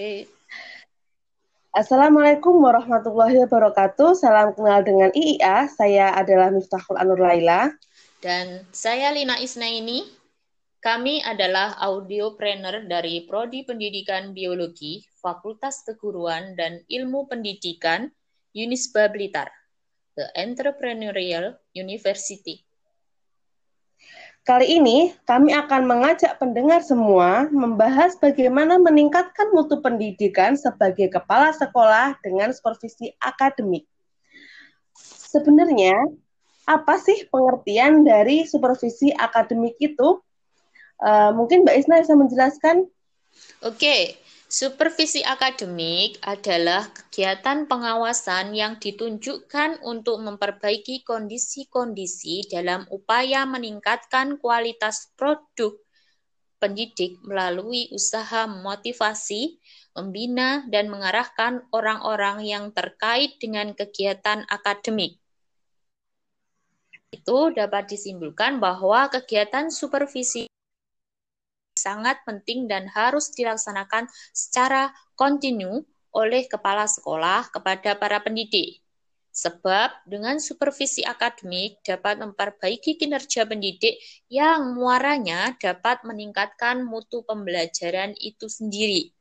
Oke. Assalamualaikum warahmatullahi wabarakatuh. Salam kenal dengan IIA. Saya adalah Miftahul Anur Laila. Dan saya Lina Isnaini. Kami adalah audiopreneur dari Prodi Pendidikan Biologi, Fakultas Keguruan dan Ilmu Pendidikan, Unisba Blitar, The Entrepreneurial University. Kali ini kami akan mengajak pendengar semua membahas bagaimana meningkatkan mutu pendidikan sebagai kepala sekolah dengan supervisi akademik. Sebenarnya apa sih pengertian dari supervisi akademik itu? Uh, mungkin Mbak Isna bisa menjelaskan? Oke, Supervisi akademik adalah kegiatan pengawasan yang ditunjukkan untuk memperbaiki kondisi-kondisi dalam upaya meningkatkan kualitas produk pendidik melalui usaha motivasi, membina, dan mengarahkan orang-orang yang terkait dengan kegiatan akademik. Itu dapat disimpulkan bahwa kegiatan supervisi sangat penting dan harus dilaksanakan secara kontinu oleh kepala sekolah kepada para pendidik. Sebab dengan supervisi akademik dapat memperbaiki kinerja pendidik yang muaranya dapat meningkatkan mutu pembelajaran itu sendiri.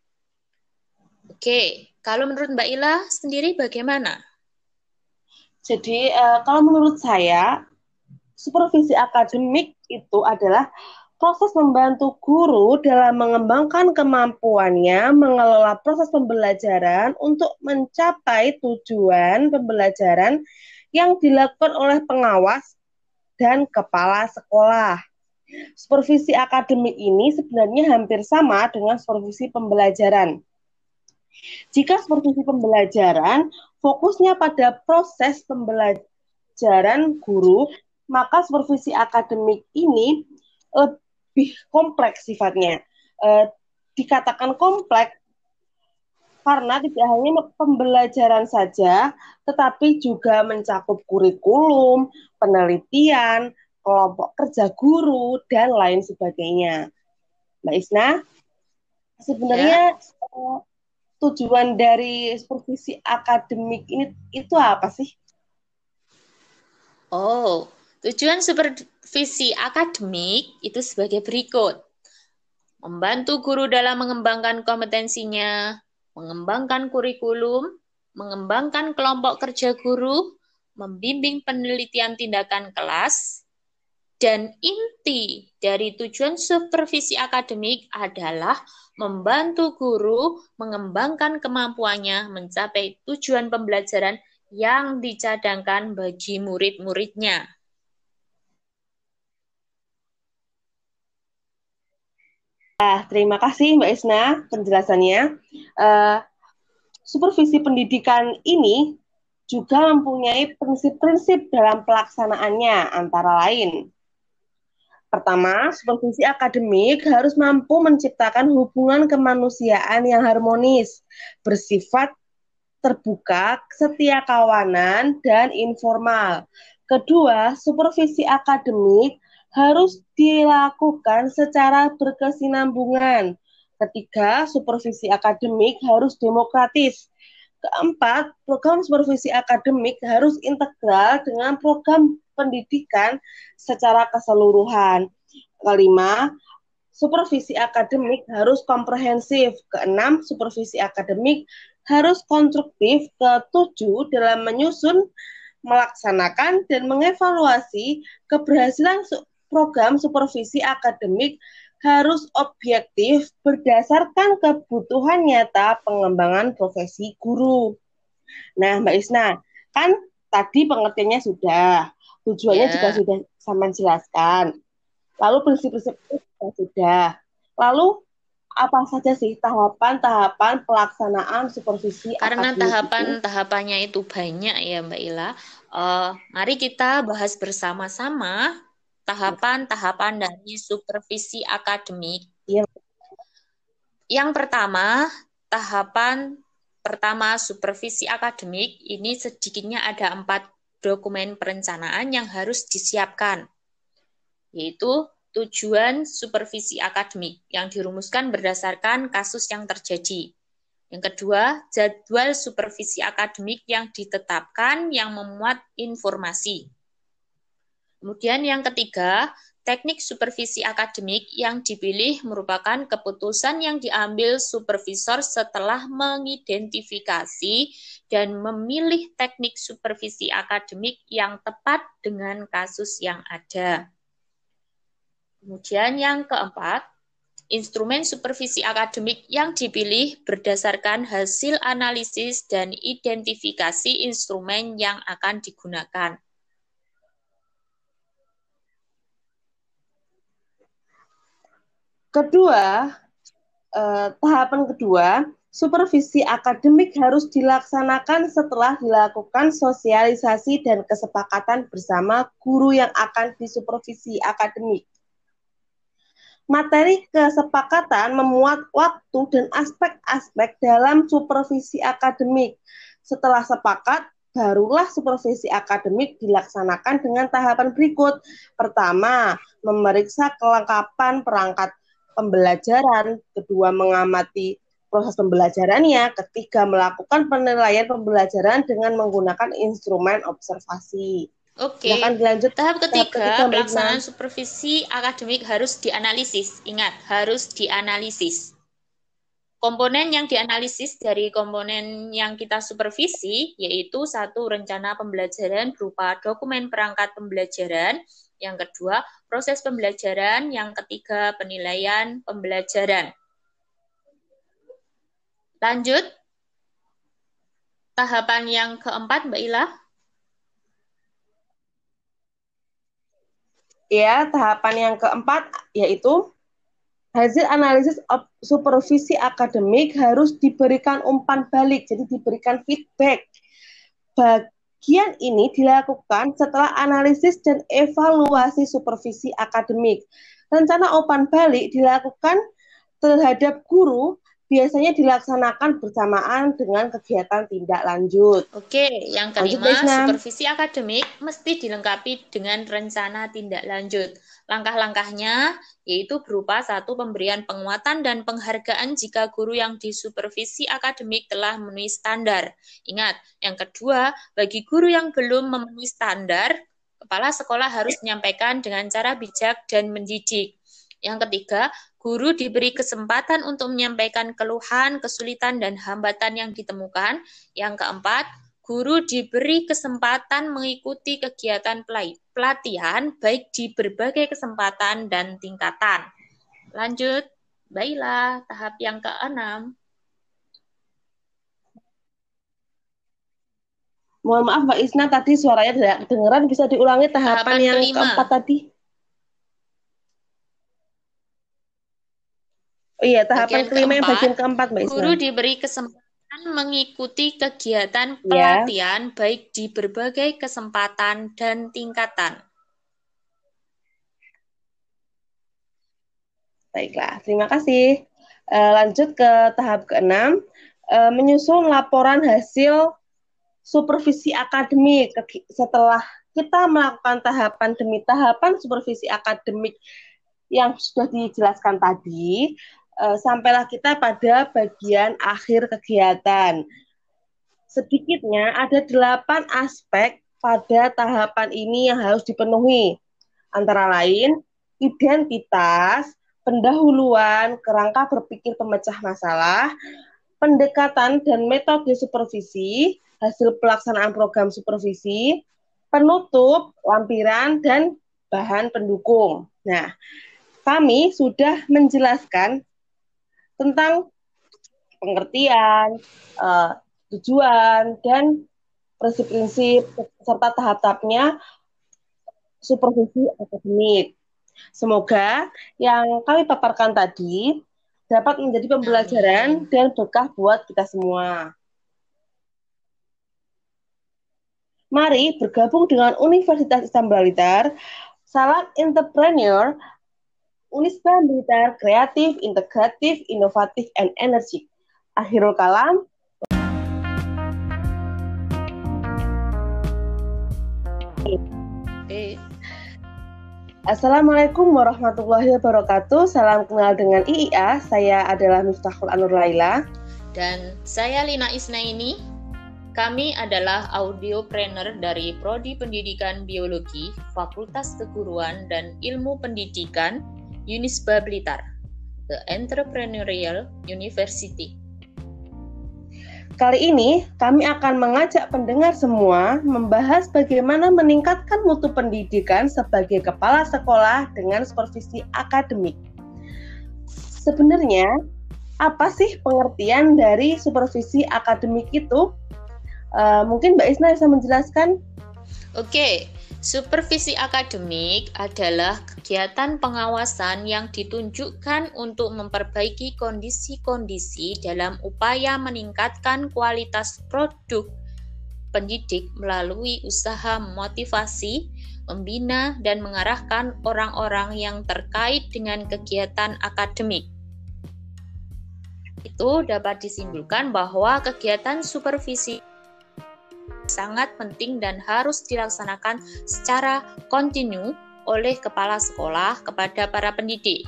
Oke, kalau menurut Mbak Ila sendiri bagaimana? Jadi uh, kalau menurut saya supervisi akademik itu adalah proses membantu guru dalam mengembangkan kemampuannya mengelola proses pembelajaran untuk mencapai tujuan pembelajaran yang dilakukan oleh pengawas dan kepala sekolah. Supervisi akademik ini sebenarnya hampir sama dengan supervisi pembelajaran. Jika supervisi pembelajaran fokusnya pada proses pembelajaran guru, maka supervisi akademik ini kompleks sifatnya. E, dikatakan kompleks karena tidak hanya pembelajaran saja, tetapi juga mencakup kurikulum, penelitian, kelompok kerja guru, dan lain sebagainya. Mbak Isna, sebenarnya ya. uh, tujuan dari supervisi akademik ini itu apa sih? Oh, tujuan super, visi akademik itu sebagai berikut. Membantu guru dalam mengembangkan kompetensinya, mengembangkan kurikulum, mengembangkan kelompok kerja guru, membimbing penelitian tindakan kelas, dan inti dari tujuan supervisi akademik adalah membantu guru mengembangkan kemampuannya mencapai tujuan pembelajaran yang dicadangkan bagi murid-muridnya. Ah, terima kasih Mbak Isna penjelasannya. Uh, supervisi pendidikan ini juga mempunyai prinsip-prinsip dalam pelaksanaannya, antara lain. Pertama, supervisi akademik harus mampu menciptakan hubungan kemanusiaan yang harmonis, bersifat terbuka, setia kawanan, dan informal. Kedua, supervisi akademik harus dilakukan secara berkesinambungan. Ketiga, supervisi akademik harus demokratis. Keempat, program supervisi akademik harus integral dengan program pendidikan secara keseluruhan. Kelima, supervisi akademik harus komprehensif. Keenam, supervisi akademik harus konstruktif. Ketujuh, dalam menyusun, melaksanakan, dan mengevaluasi keberhasilan program supervisi akademik harus objektif berdasarkan kebutuhan nyata pengembangan profesi guru. Nah, Mbak Isna, kan tadi pengertiannya sudah, tujuannya yeah. juga sudah sama jelaskan. Lalu prinsip-prinsip juga sudah. Lalu apa saja sih tahapan-tahapan pelaksanaan supervisi Karena tahapan-tahapannya itu banyak ya Mbak Ila. Uh, mari kita bahas bersama-sama tahapan-tahapan dari supervisi akademik. Iya. Yang pertama, tahapan pertama supervisi akademik ini sedikitnya ada empat dokumen perencanaan yang harus disiapkan, yaitu tujuan supervisi akademik yang dirumuskan berdasarkan kasus yang terjadi. Yang kedua, jadwal supervisi akademik yang ditetapkan yang memuat informasi. Kemudian yang ketiga, teknik supervisi akademik yang dipilih merupakan keputusan yang diambil supervisor setelah mengidentifikasi dan memilih teknik supervisi akademik yang tepat dengan kasus yang ada. Kemudian yang keempat, Instrumen supervisi akademik yang dipilih berdasarkan hasil analisis dan identifikasi instrumen yang akan digunakan. Kedua, eh, tahapan kedua, supervisi akademik harus dilaksanakan setelah dilakukan sosialisasi dan kesepakatan bersama guru yang akan disupervisi akademik materi kesepakatan memuat waktu dan aspek-aspek dalam supervisi akademik. Setelah sepakat, barulah supervisi akademik dilaksanakan dengan tahapan berikut. Pertama, memeriksa kelengkapan perangkat pembelajaran. Kedua, mengamati proses pembelajarannya. Ketiga, melakukan penilaian pembelajaran dengan menggunakan instrumen observasi. Oke. Okay. dilanjut. Tahap ketiga, Tahap ketiga pelaksanaan supervisi akademik harus dianalisis. Ingat, harus dianalisis. Komponen yang dianalisis dari komponen yang kita supervisi yaitu satu rencana pembelajaran berupa dokumen perangkat pembelajaran, yang kedua proses pembelajaran, yang ketiga penilaian pembelajaran. Lanjut. Tahapan yang keempat, Mbak Ila. Ya, tahapan yang keempat yaitu hasil analisis supervisi akademik harus diberikan umpan balik, jadi diberikan feedback. Bagian ini dilakukan setelah analisis dan evaluasi supervisi akademik. Rencana umpan balik dilakukan terhadap guru biasanya dilaksanakan bersamaan dengan kegiatan tindak lanjut. Oke, yang kelima, lanjut, supervisi akademik mesti dilengkapi dengan rencana tindak lanjut. Langkah-langkahnya yaitu berupa satu pemberian penguatan dan penghargaan jika guru yang disupervisi akademik telah memenuhi standar. Ingat, yang kedua, bagi guru yang belum memenuhi standar, kepala sekolah harus menyampaikan dengan cara bijak dan mendidik. Yang ketiga, Guru diberi kesempatan untuk menyampaikan keluhan, kesulitan, dan hambatan yang ditemukan. Yang keempat, guru diberi kesempatan mengikuti kegiatan pelatihan baik di berbagai kesempatan dan tingkatan. Lanjut, baiklah tahap yang keenam. Mohon maaf Mbak Isna tadi suaranya tidak kedengeran bisa diulangi tahapan, tahapan yang kelima. keempat tadi. Oh iya, tahapan bagian kelima yang bagian keempat, Mbak Isma. Guru diberi kesempatan mengikuti kegiatan iya. pelatihan ya. baik di berbagai kesempatan dan tingkatan. Baiklah, terima kasih. Uh, lanjut ke tahap keenam, uh, menyusun laporan hasil supervisi akademik setelah kita melakukan tahapan demi tahapan supervisi akademik yang sudah dijelaskan tadi, uh, sampailah kita pada bagian akhir kegiatan. Sedikitnya ada delapan aspek pada tahapan ini yang harus dipenuhi. Antara lain, identitas, pendahuluan, kerangka berpikir pemecah masalah, pendekatan dan metode supervisi, hasil pelaksanaan program supervisi, penutup, lampiran, dan bahan pendukung. Nah, kami sudah menjelaskan tentang pengertian, uh, tujuan, dan prinsip-prinsip serta tahap-tahapnya supervisi akademik. Semoga yang kami paparkan tadi dapat menjadi pembelajaran Amin. dan berkah buat kita semua. Mari bergabung dengan Universitas Islam Blitar, Salam Entrepreneur Unisba Blitar kreatif, integratif, inovatif, and energi. Akhirul kalam. Assalamualaikum warahmatullahi wabarakatuh. Salam kenal dengan IIA. Saya adalah Miftahul Anur Laila. Dan saya Lina Isna ini, kami adalah audiopreneur dari Prodi Pendidikan Biologi, Fakultas Keguruan dan Ilmu Pendidikan, Unisba Blitar, The Entrepreneurial University. Kali ini kami akan mengajak pendengar semua membahas bagaimana meningkatkan mutu pendidikan sebagai kepala sekolah dengan supervisi akademik. Sebenarnya, apa sih pengertian dari supervisi akademik itu? Uh, mungkin Mbak Isna bisa menjelaskan? Oke, Supervisi akademik adalah kegiatan pengawasan yang ditunjukkan untuk memperbaiki kondisi-kondisi dalam upaya meningkatkan kualitas produk pendidik melalui usaha motivasi, membina, dan mengarahkan orang-orang yang terkait dengan kegiatan akademik. Itu dapat disimpulkan bahwa kegiatan supervisi sangat penting dan harus dilaksanakan secara kontinu oleh kepala sekolah kepada para pendidik.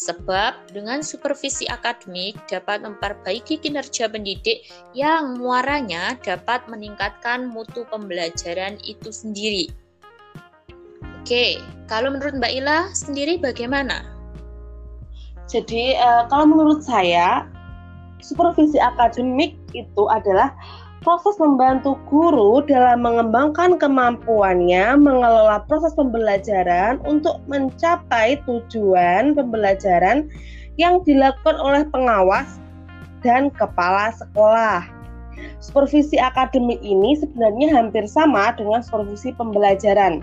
Sebab dengan supervisi akademik dapat memperbaiki kinerja pendidik yang muaranya dapat meningkatkan mutu pembelajaran itu sendiri. Oke, kalau menurut Mbak Ila sendiri bagaimana? Jadi uh, kalau menurut saya supervisi akademik itu adalah proses membantu guru dalam mengembangkan kemampuannya mengelola proses pembelajaran untuk mencapai tujuan pembelajaran yang dilakukan oleh pengawas dan kepala sekolah. Supervisi akademik ini sebenarnya hampir sama dengan supervisi pembelajaran.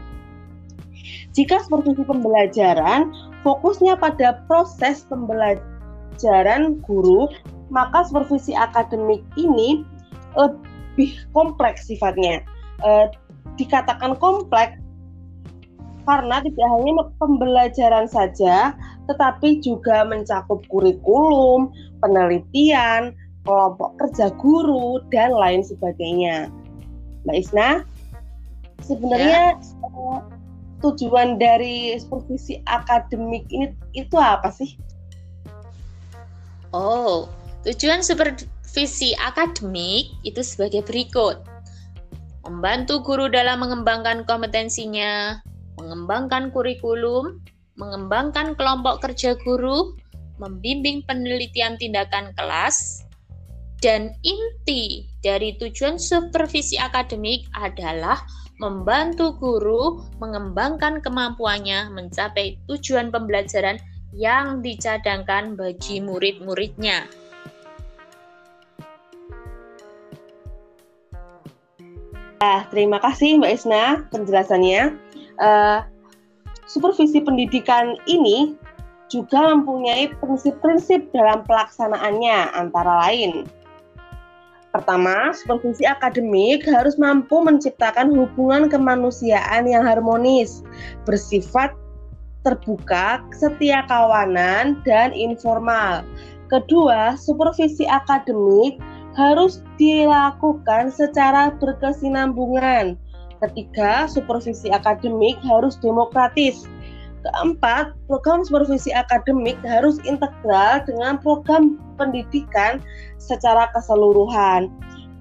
Jika supervisi pembelajaran fokusnya pada proses pembelajaran guru, maka supervisi akademik ini lebih kompleks sifatnya. E, dikatakan kompleks karena tidak hanya pembelajaran saja, tetapi juga mencakup kurikulum, penelitian, kelompok kerja guru, dan lain sebagainya. Mbak Isna, sebenarnya ya. Eh, tujuan dari supervisi akademik ini itu apa sih? Oh, tujuan super visi akademik itu sebagai berikut. Membantu guru dalam mengembangkan kompetensinya, mengembangkan kurikulum, mengembangkan kelompok kerja guru, membimbing penelitian tindakan kelas, dan inti dari tujuan supervisi akademik adalah membantu guru mengembangkan kemampuannya mencapai tujuan pembelajaran yang dicadangkan bagi murid-muridnya. Nah, terima kasih Mbak Isna penjelasannya. Uh, supervisi pendidikan ini juga mempunyai prinsip-prinsip dalam pelaksanaannya, antara lain. Pertama, supervisi akademik harus mampu menciptakan hubungan kemanusiaan yang harmonis, bersifat terbuka, setia kawanan, dan informal. Kedua, supervisi akademik harus dilakukan secara berkesinambungan. Ketiga, supervisi akademik harus demokratis. Keempat, program supervisi akademik harus integral dengan program pendidikan secara keseluruhan.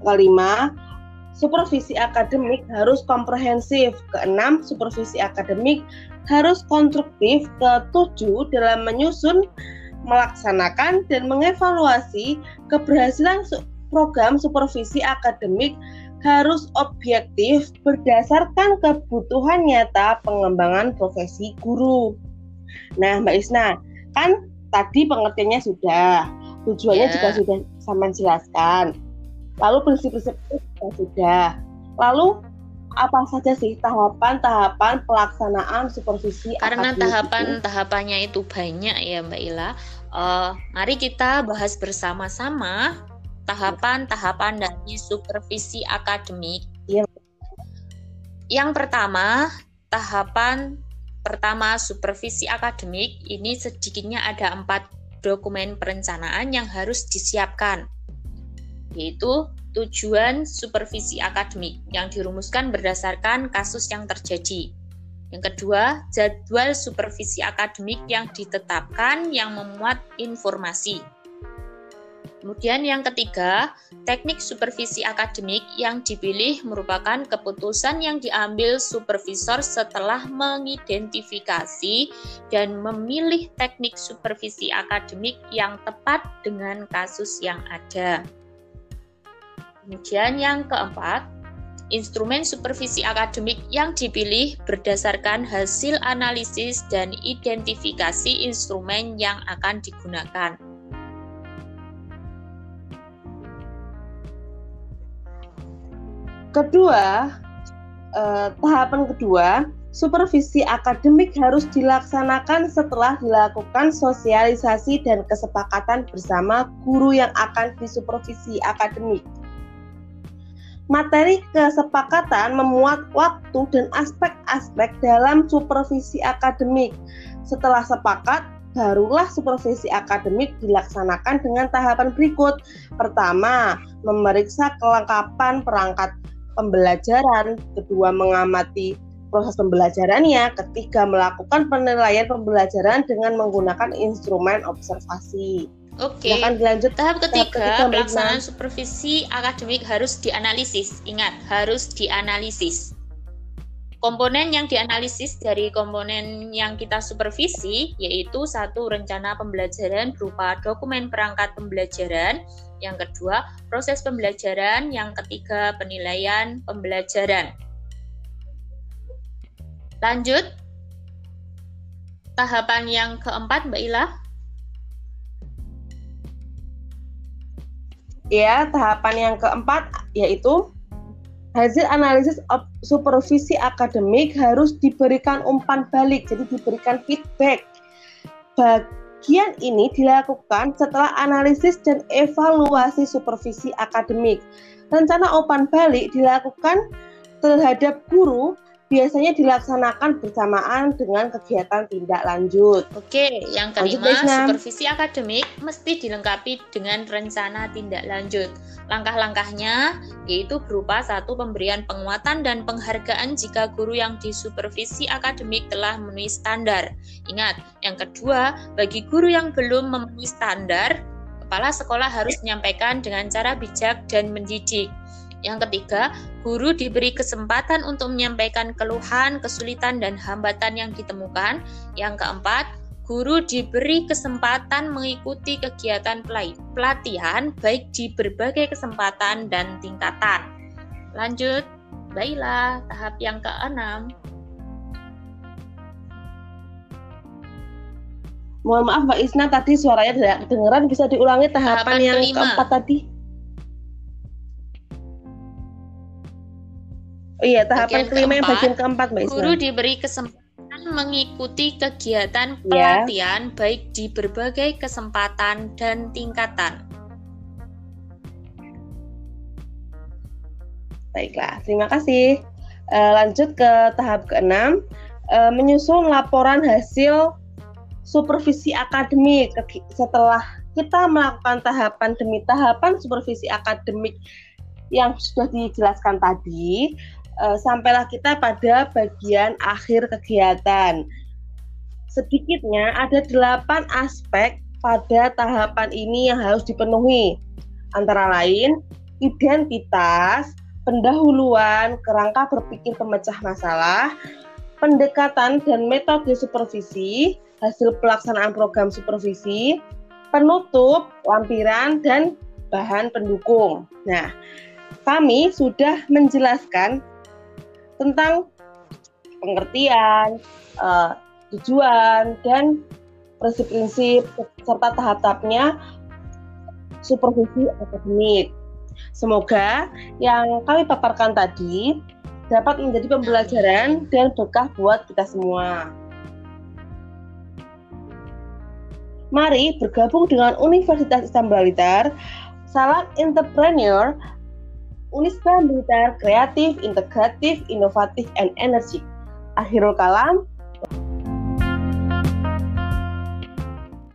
Kelima, supervisi akademik harus komprehensif. Keenam, supervisi akademik harus konstruktif. Ketujuh, dalam menyusun, melaksanakan, dan mengevaluasi keberhasilan program supervisi akademik harus objektif berdasarkan kebutuhan nyata pengembangan profesi guru. Nah, Mbak Isna, kan tadi pengertiannya sudah, tujuannya yeah. juga sudah sama jelaskan. Lalu prinsip-prinsip juga sudah. Lalu apa saja sih tahapan-tahapan pelaksanaan supervisi Karena tahapan-tahapannya itu banyak ya Mbak Ila. Uh, mari kita bahas bersama-sama tahapan-tahapan dari supervisi akademik. Ya. Yang pertama, tahapan pertama supervisi akademik ini sedikitnya ada empat dokumen perencanaan yang harus disiapkan, yaitu tujuan supervisi akademik yang dirumuskan berdasarkan kasus yang terjadi. Yang kedua, jadwal supervisi akademik yang ditetapkan yang memuat informasi Kemudian yang ketiga, teknik supervisi akademik yang dipilih merupakan keputusan yang diambil supervisor setelah mengidentifikasi dan memilih teknik supervisi akademik yang tepat dengan kasus yang ada. Kemudian yang keempat, instrumen supervisi akademik yang dipilih berdasarkan hasil analisis dan identifikasi instrumen yang akan digunakan. Kedua, eh, tahapan kedua, supervisi akademik harus dilaksanakan setelah dilakukan sosialisasi dan kesepakatan bersama guru yang akan disupervisi akademik. Materi kesepakatan memuat waktu dan aspek-aspek dalam supervisi akademik. Setelah sepakat, barulah supervisi akademik dilaksanakan dengan tahapan berikut. Pertama, memeriksa kelengkapan perangkat pembelajaran, kedua mengamati proses pembelajarannya, ketiga melakukan penilaian pembelajaran dengan menggunakan instrumen observasi. Oke. Okay. dilanjut. Tahap ketiga, Tahap ketiga pelaksanaan supervisi akademik harus dianalisis. Ingat, harus dianalisis. Komponen yang dianalisis dari komponen yang kita supervisi yaitu satu rencana pembelajaran berupa dokumen perangkat pembelajaran, yang kedua proses pembelajaran, yang ketiga penilaian pembelajaran. Lanjut. Tahapan yang keempat Mbak Ila. Ya, tahapan yang keempat yaitu hasil analisis supervisi akademik harus diberikan umpan balik, jadi diberikan feedback. Bagian ini dilakukan setelah analisis dan evaluasi supervisi akademik. Rencana umpan balik dilakukan terhadap guru biasanya dilaksanakan bersamaan dengan kegiatan tindak lanjut. Oke, yang kelima, supervisi akademik mesti dilengkapi dengan rencana tindak lanjut. Langkah-langkahnya yaitu berupa satu pemberian penguatan dan penghargaan jika guru yang disupervisi akademik telah memenuhi standar. Ingat, yang kedua, bagi guru yang belum memenuhi standar, kepala sekolah harus menyampaikan dengan cara bijak dan mendidik. Yang ketiga, guru diberi kesempatan untuk menyampaikan keluhan, kesulitan, dan hambatan yang ditemukan. Yang keempat, guru diberi kesempatan mengikuti kegiatan pelatihan baik di berbagai kesempatan dan tingkatan. Lanjut, baiklah tahap yang keenam. Mohon maaf Mbak Isna tadi suaranya tidak kedengeran bisa diulangi tahapan, tahapan yang kelima. keempat tadi. Iya, tahapan bagian kelima keempat, yang bagian keempat, Mbak Guru diberi kesempatan mengikuti kegiatan iya. pelatihan yeah. baik di berbagai kesempatan dan tingkatan. Baiklah, terima kasih. Uh, lanjut ke tahap keenam, uh, menyusun laporan hasil supervisi akademik setelah kita melakukan tahapan demi tahapan supervisi akademik yang sudah dijelaskan tadi, uh, sampailah kita pada bagian akhir kegiatan. Sedikitnya ada delapan aspek pada tahapan ini yang harus dipenuhi. Antara lain, identitas, pendahuluan, kerangka berpikir pemecah masalah, pendekatan dan metode supervisi, hasil pelaksanaan program supervisi, penutup, lampiran, dan bahan pendukung. Nah, kami sudah menjelaskan tentang pengertian, uh, tujuan, dan prinsip-prinsip serta tahap-tahapnya supervisi akademik. Semoga yang kami paparkan tadi dapat menjadi pembelajaran dan berkah buat kita semua. Mari bergabung dengan Universitas Islam Blitar, Salam Entrepreneur Unisba Militer Kreatif, Integratif, Inovatif, and Energi. Akhirul kalam,